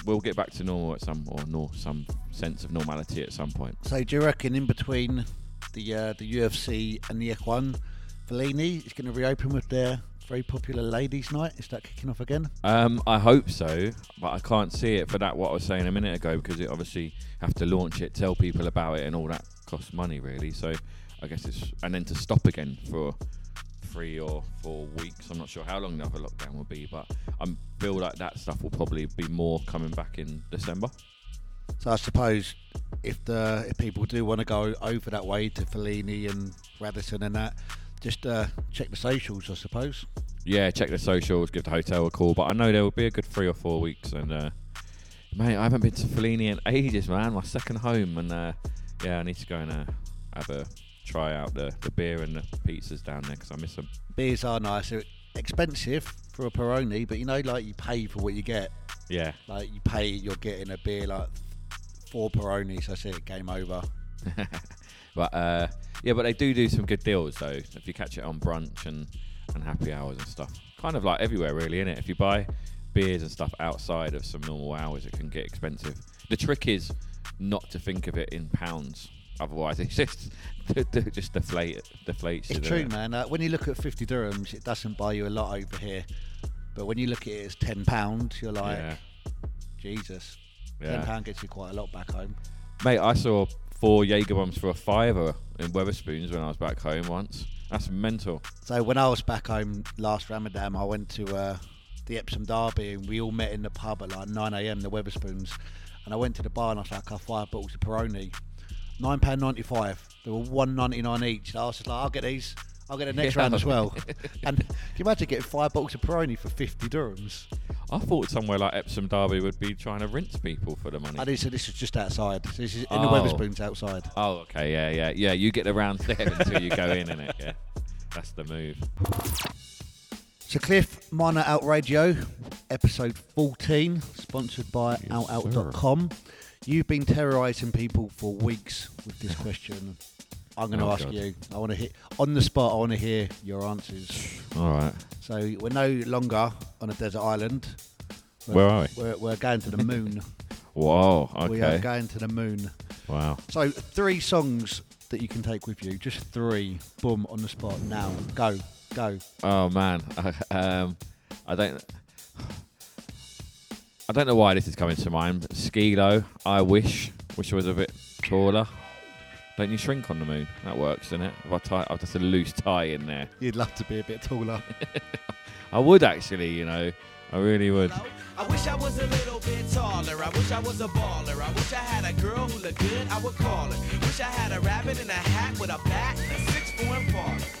we'll get back to normal at some or nor some sense of normality at some point. So, do you reckon in between the uh, the UFC and the F1, Fellini is going to reopen with their very popular ladies' night? Is that kicking off again? Um, I hope so, but I can't see it for that. What I was saying a minute ago, because it obviously have to launch it, tell people about it, and all that costs money, really. So I guess it's and then to stop again for three or four weeks. I'm not sure how long the other lockdown will be, but I feel like that stuff will probably be more coming back in December. So I suppose if the if people do want to go over that way to Fellini and Radisson and that, just uh, check the socials, I suppose. Yeah, check the socials, give the hotel a call. But I know there will be a good three or four weeks, and uh, mate, I haven't been to Fellini in ages, man. My second home, and uh, yeah, I need to go and uh, have a try out the, the beer and the pizzas down there because I miss them. Beers are nice. It, expensive for a Peroni, but you know, like you pay for what you get. Yeah. Like you pay, you're getting a beer like four Peronis. That's it. Game over. But uh, yeah, but they do do some good deals though. If you catch it on brunch and, and happy hours and stuff, kind of like everywhere really, isn't it? If you buy beers and stuff outside of some normal hours, it can get expensive. The trick is not to think of it in pounds. Otherwise, it's just it just deflate deflates. It's true, it? man. Uh, when you look at 50 dirhams, it doesn't buy you a lot over here. But when you look at it as 10 pounds, you're like, Yeah. Jesus. Yeah. 10 pound gets you quite a lot back home. Mate, I saw four Jaeger bombs for a fiver in Wetherspoons when I was back home once. That's mental. So when I was back home last Ramadan, I went to uh, the Epsom Derby and we all met in the pub at like 9 a.m. The Wetherspoons, and I went to the bar and I was like, "I five bottles of Peroni, nine pound ninety five. They were one ninety nine each. And I was just like, I'll get these. I'll get the next Yeah. round as well. and can you imagine getting five bottles of Peroni for 50 dirhams? I thought somewhere like Epsom Derby would be trying to rinse people for the money. I did. So this is just outside. So this is in Oh. the Wetherspoons outside. Oh, okay, yeah, yeah, yeah. You get the round there until you go in, innit? Yeah, that's the move. So Cliff, Minor Out Radio, episode 14, sponsored by outout.com. You've been terrorising people for weeks with this question. I'm going to Oh, ask God. you. I want to hit on the spot. I want to hear your answers. All right. So we're no longer on a desert island. We're, Where are we? We're, we're going to the moon. Whoa. Okay. We are going to the moon. Wow. So three songs that you can take with you. Just three. Boom on the spot. Now go. Go. Oh man, um, I don't. I don't know why this is coming to mind. Skee-Lo, I wish, wish I was a bit taller. Don't you shrink on the moon? That works, doesn't it? If I tie, I've just a loose tie in there. You'd love to be a bit taller. I would actually, you know, I really would. I wish I was a little bit taller. I wish I was a baller. I wish I had a girl who looked good. I would call her. Wish I had a rabbit in a hat with a bat and a six four parlor.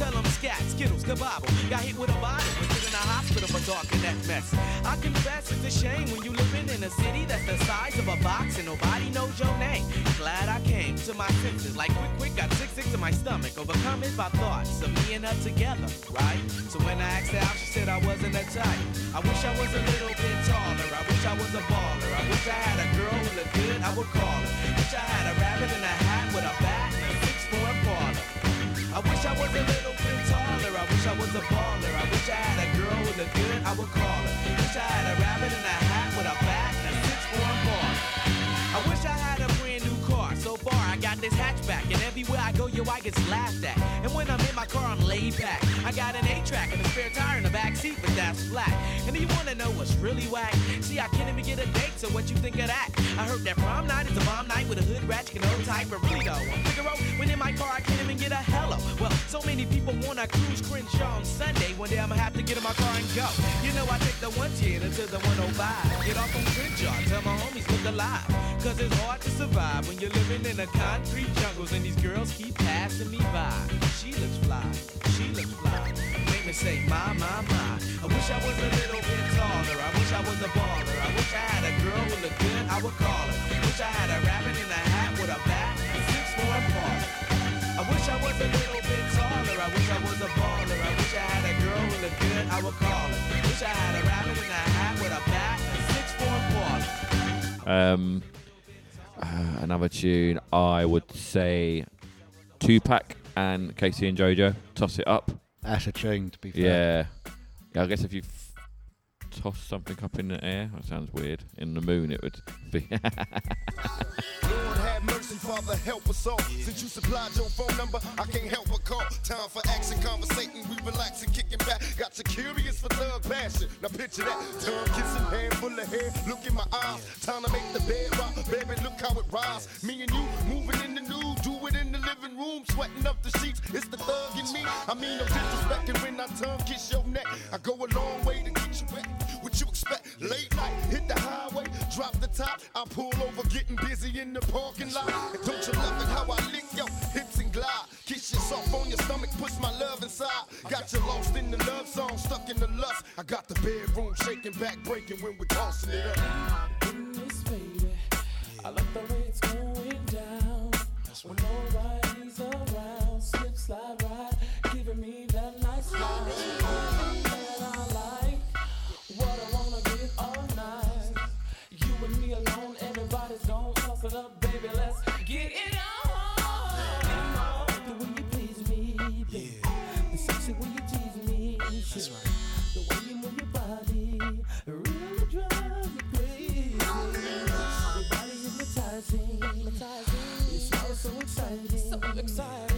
tell them scat, skittles, kabobble. Got hit with a bottle and in a hospital for talking that mess. I confess it's a shame when you living in a city that's the size of a box and nobody knows your name. Glad I came to my senses, like quick, quick, got sick, sick to my stomach, overcome it by thoughts of me and her together, right? So when I asked her out, she said I wasn't a type. I wish I was a little bit taller. I wish I was a baller. I wish I had a girl who looked good. I would call her. Wish I had a rabbit in a hat was a baller. I wish I had a girl who looked good. I would call her. Wish I had a rabbit in a hat with a bat and a six four parlor. I wish I had a brand new car. So far, I got this hatchback, and everywhere I go, yo, I get laughed at. And when I'm in my car, I'm laid back. I got an A-track and a spare tire in the back seat, but that's flat. And do you wanna know what's really whack? See, I can't even get a date, so what you think of that? I heard that prom night is a bomb night with a hood rat, you can old type, but really though, Figaro, when in my car, I can't even get a hello. So many people wanna cruise Crenshaw on Sunday. One day I'ma have to get in my car and go. You know, I take the 110 until the 105. Get off on Crenshaw, tell my homies look alive. Cause it's hard to survive when you're living in the concrete jungles and these girls keep passing me by. She looks fly, she looks fly. Make me say, my, my, my. I wish I was a little bit taller. I wish I was a baller. I wish I had a girl who looked good, I would call her. Wish I had a rabbit in a hat with a bat six four parlor. I wish I was a little. I was a baller. I wish I had a girl who looked good, I would call her. Wish I had a rabbit in a hat with a bat and six four parlor. Um, uh, another tune, I would say Tupac and K-Ci and JoJo. Toss it up. That's a tune, to be fair. Yeah. Yeah, I guess if you f- toss something up in the air, that sounds weird. In the moon, it would be. Mercy, Father, help us all. Since you supplied your phone number, I can't help but call. Time for action, conversating, we kicking back. Got you curious for passion. Now picture that. Kissing, hand full of hair. Look in my eyes. Time to make the bed rock. Baby, look how it rise. Me and you moving in the nude. Do it in the living room. Sweating up the sheets. It's the thug in me. I mean, disrespecting when I tongue kiss your neck. I go a long way to get you wet. Expect? Late night, hit the highway, drop the top. I pull over, getting busy in the parking lot. And don't you love it how I lick your hips and glide? Kiss you soft on your stomach, push my love inside. Got you lost in the love song, stuck in the lust. I got the bedroom shaking, back breaking when we're tossing it up. Goodness, baby, I like the way it's going down. When nobody's around, slip, slide, ride, giving me exciting,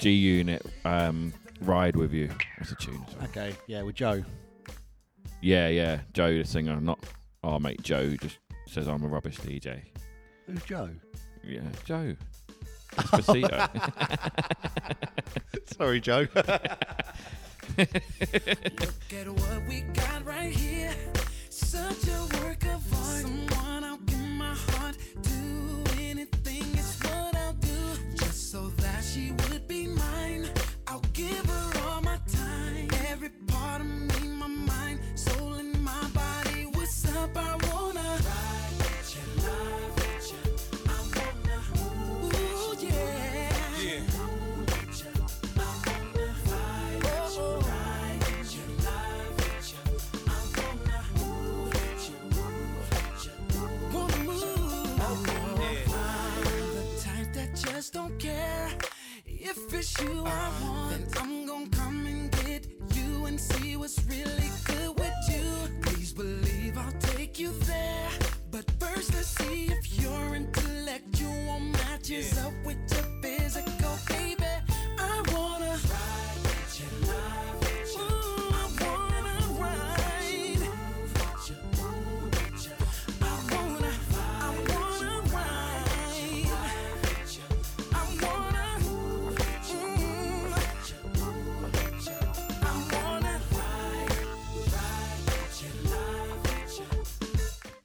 G Unit? Um, Ride with you. What's the tune? Sorry. Okay, yeah, with Joe. Yeah, yeah. Joe, the singer. Not our mate Joe. Just says I'm a rubbish DJ. Who's Joe? Yeah, Joe. Despacito. Sorry, Joe. Look at what we got right here. Such a work of art. Someone I'll give my heart to. Anything she would be mine. I'll give her all my time. Every part of me, my mind, soul, and my body. What's up? I wanna ride with you, love with you. I wanna move ooh, at you. yeah. Yeah. Just don't care if it's you I want. then I'm gonna come and get you and see what's really good with you. Please believe I'll take you there. But first, let's see if your intellectual matches up with your physical, baby. I wanna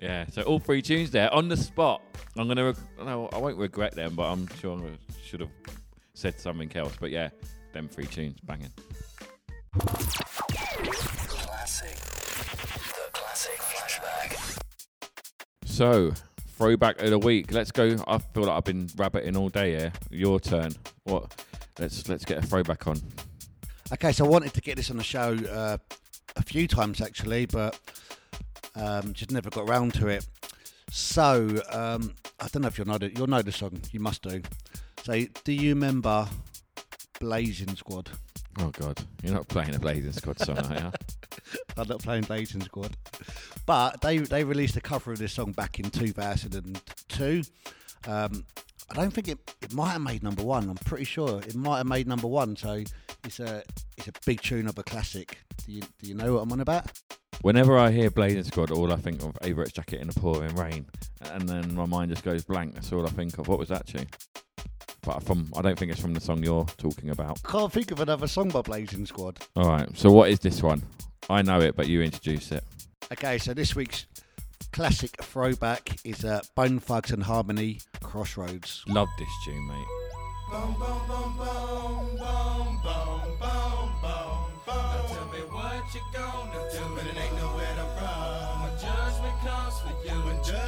Yeah, so all three tunes there on the spot. I'm gonna, reg- no, I won't regret them, but I'm sure I should have said something else. But yeah, them three tunes banging. Classic. The classic flashback. So throwback of the week. Let's go. I feel like I've been rabbiting all day. here. your turn. What? Let's let's get a throwback on. Okay, so I wanted to get this on the show uh, a few times actually, but um, just never got around to it. So um, I don't know if you'll know the, you'll know the song. You must do. So do you remember Blazing Squad? Oh God, you're not playing a Blazing Squad song, are you? I'm not playing Blazing Squad, but they they released a cover of this song back in 2002. Um, I don't think it, it might have made number one. I'm pretty sure it might have made number one. So it's a it's a big tune of a classic. Do you do you know what I'm on about? Whenever I hear Blazing Squad, all I think of Averett's jacket in the pouring rain, and then my mind just goes blank. That's all I think of. What was that tune? But from I don't think it's from the song you're talking about. Can't think of another song by Blazing Squad. All right. So what is this one? I know it, but you introduce it. Okay. So this week's classic throwback is uh, Bone Thugs-n-Harmony, Crossroads. Love this tune, mate. Boom, boom, boom, boom, boom, boom, boom, boom. Now tell me what you gonna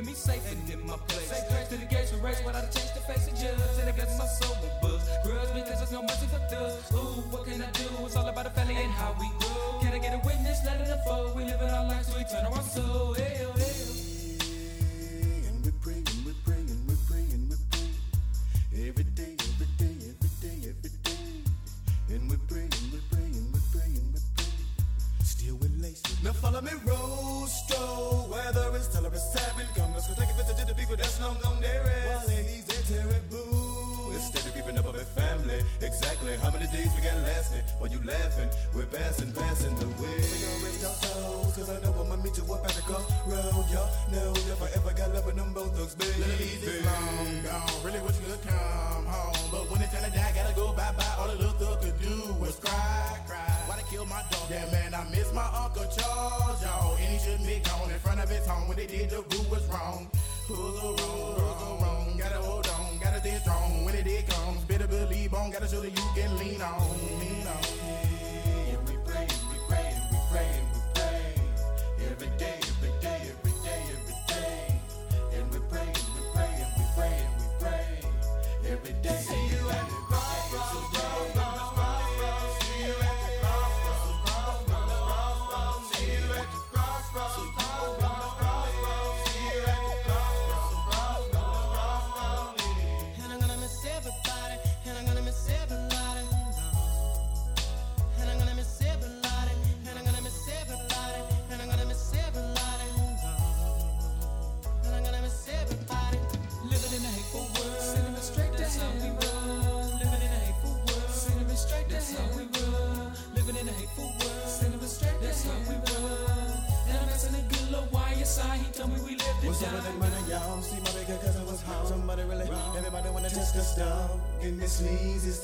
keeping me safe and in my place. Say grace to the gates of race, without a change the face of judge. And I bless my soul with books. Grudge because there's no mercy for thugs. Ooh, what can I do? It's all about the family and how we grow. Can I get a witness? Let it unfold. We living our lives, we turn our soul. Hey, oh, hey, follow me, Rosto. Whether it's tell it's seven. Come, let's go take a visit to the people that's long gone there is. While ladies, they terrible. Instead of keeping up with family. Exactly how many days we got lasting? While you laughing, we're passing, passing the way. Cigarettes, our souls, cause I know I'ma meet you up at the crossroad. Y'all know if I ever got love with them both thugs, baby. Ladies is long gone, really wish you could come home. But when it's time to die, gotta go bye bye. All the little thug could do was cry, cry. Why kill my dog? Yeah, man, I miss my Uncle Charles, y'all. And he shouldn't be gone in front of his home. When they did, the root was wrong. Who's so wrong? Who's so wrong? Gotta hold on, gotta stay strong. When it did comes, better believe on. Gotta show that you can lean on,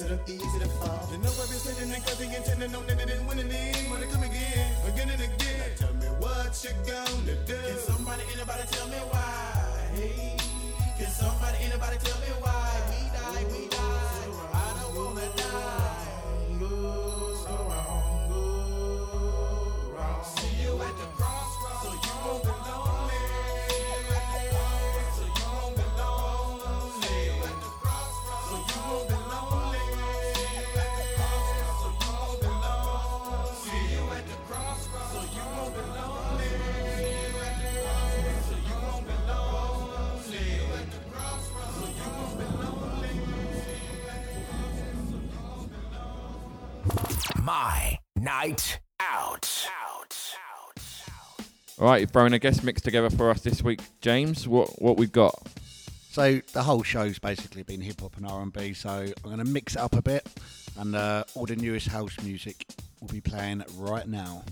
instead of easy to fall. You know I've been sitting and cause he intended on that they didn't win any. Wanna come again, again and again. Now tell me what you gonna do. Can somebody, anybody tell me why? Hey, can somebody, anybody tell me why? All right, you've thrown a guest mix together for us this week, James. What what we've got? So the whole show's basically been hip hop and R and B. So I'm going to mix it up a bit, and uh, all the newest house music will be playing right now.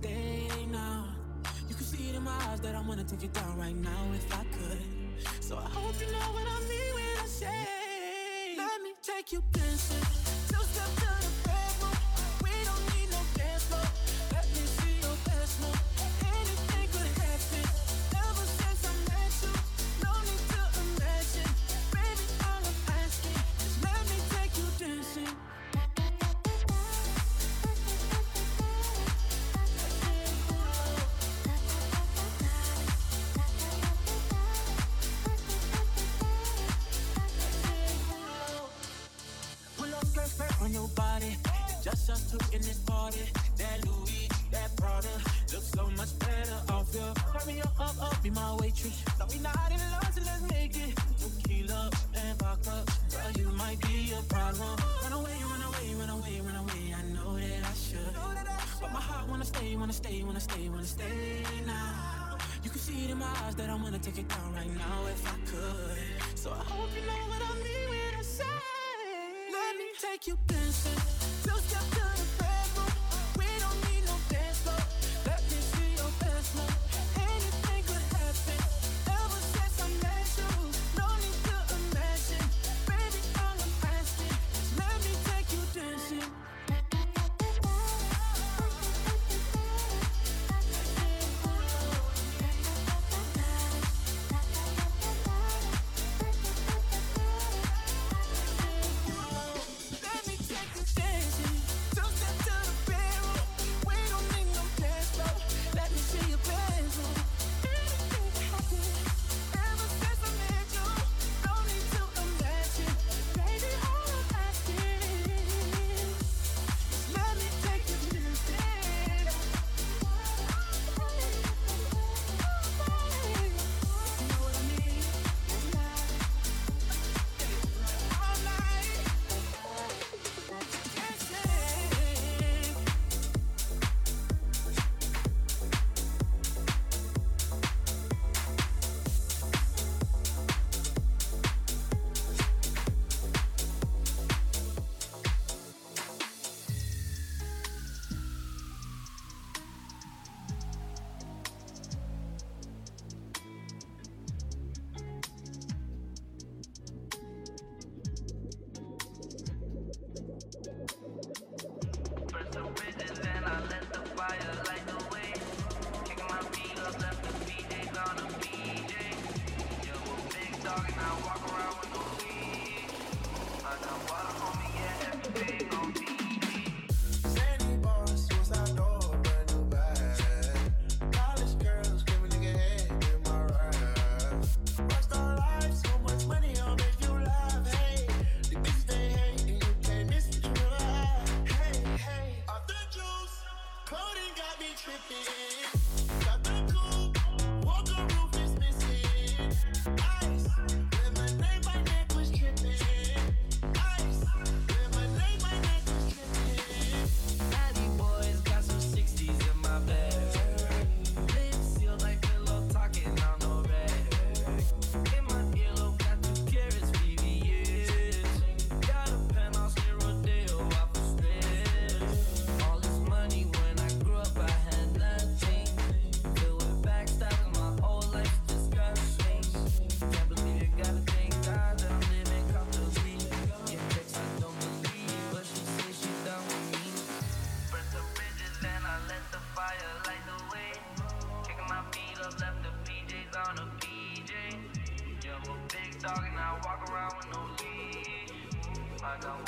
stay now. You can see it in my eyes that I wanna take it down right now if I could. So I hope you know what I mean when I say, Let me take you dancing. talking, I walk around with no leash. I got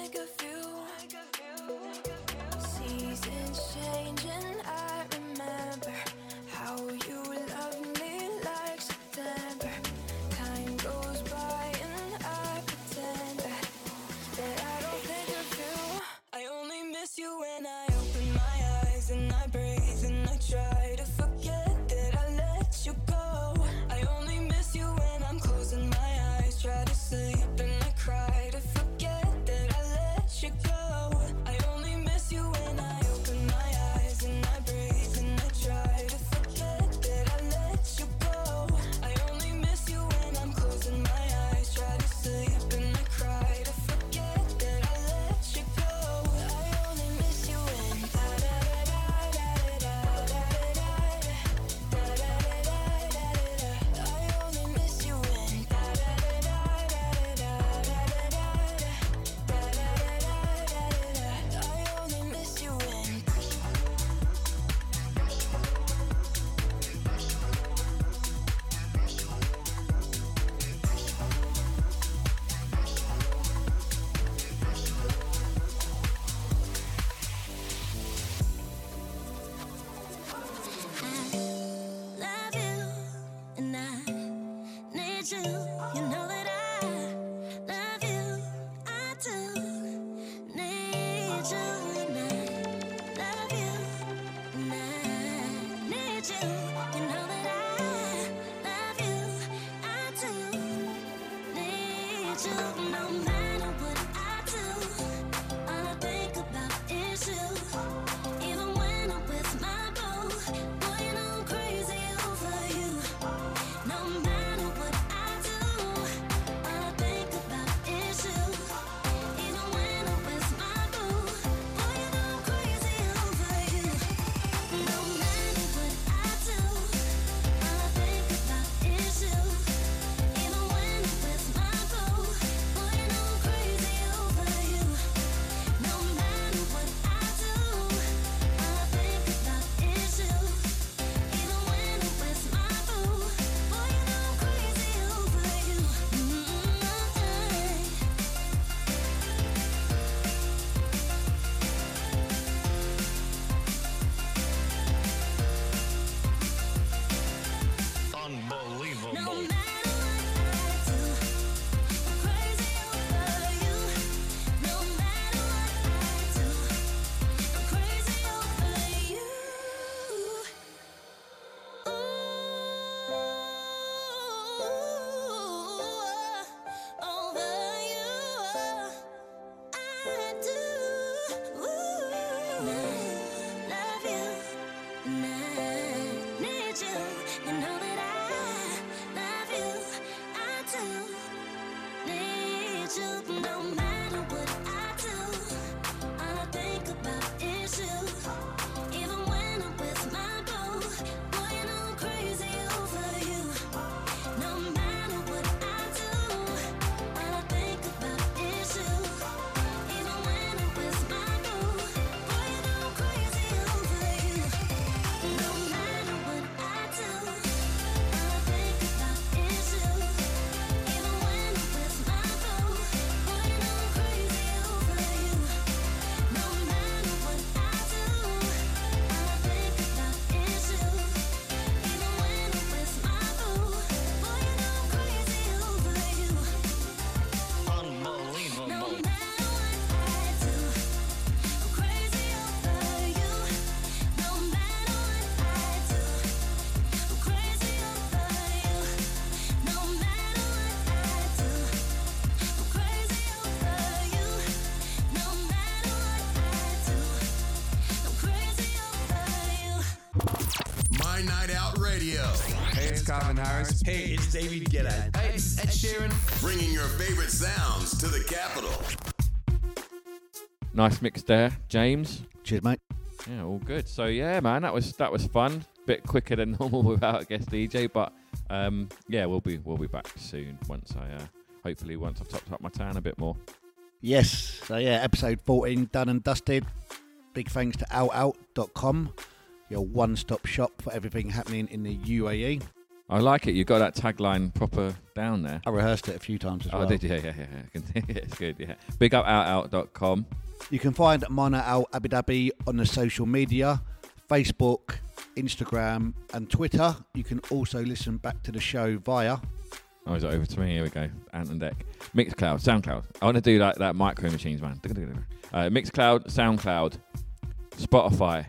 Harris. Hey, it's David Guetta. Hey, it's Ed Sheeran. Bringing your favorite sounds to the capital. Nice mix there, James. Cheers, mate. Yeah, all good. So yeah, man, that was that was fun. Bit quicker than normal without a guest DJ, but um, yeah, we'll be we'll be back soon once I uh, hopefully once I've topped up my tan a bit more. Yes. So yeah, episode 14 done and dusted. Big thanks to outout.com, your one-stop shop for everything happening in the UAE. I like it. You got that tagline proper down there. I rehearsed it a few times as Oh, well. did you? Yeah, yeah, yeah. yeah. it's good. Yeah. Big up outout.com. You can find My Night Out Abu Dhabi on the social media Facebook, Instagram, and Twitter. You can also listen back to the show via. Oh, is it over to me? Here we go. Ant and Dec. Mixcloud, SoundCloud. I want to do like that micro machines, man. Uh, Mixcloud, SoundCloud, Spotify,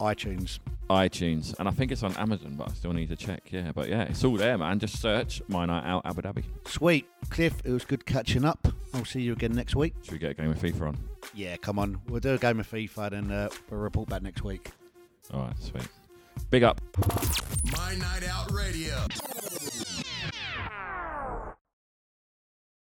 iTunes, iTunes, and I think it's on Amazon, but I still need to check. Yeah, but yeah, it's all there, man. Just search My Night Out Abu Dhabi. Sweet. Cliff, it was good catching up. I'll see you again next week. Should we get a game of FIFA on? Yeah, come on. We'll do a game of FIFA and uh, we'll report back next week. All right, sweet. Big up. My Night Out Radio.